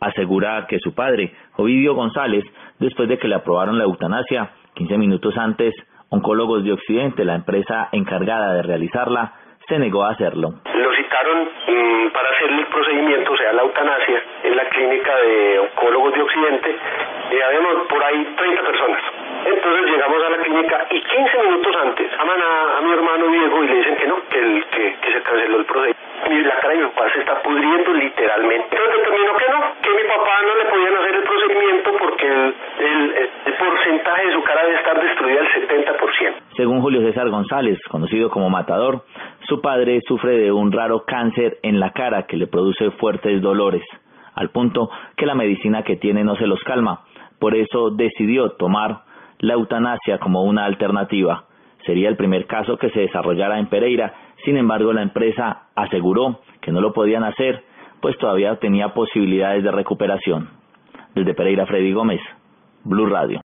asegura que su padre, Ovidio González, después de que le aprobaron la eutanasia, 15 minutos antes, Oncólogos de Occidente, la empresa encargada de realizarla, se negó a hacerlo. Lo citaron mm, para hacer el procedimiento, o sea, la eutanasia, en la clínica de Oncólogos de Occidente, y habíamos por ahí 30 personas. Entonces llegamos a la clínica y 15 minutos antes llaman a, mi hermano Diego y le dicen que no, que, el, que, que se canceló el procedimiento. Y la cara de mi se está pudriendo literalmente. Entonces determinó que no, que mi papá no le podían hacer el procedimiento porque el, el, el porcentaje de su cara debe estar destruida al 70%. Según Julio César González, conocido como Matador, su padre sufre de un raro cáncer en la cara que le produce fuertes dolores, al punto que la medicina que tiene no se los calma. Por eso decidió tomar la eutanasia como una alternativa. Sería el primer caso que se desarrollara en Pereira, sin embargo la empresa aseguró que no lo podían hacer, pues todavía tenía posibilidades de recuperación. Desde Pereira, Freddy Gómez, Blue Radio.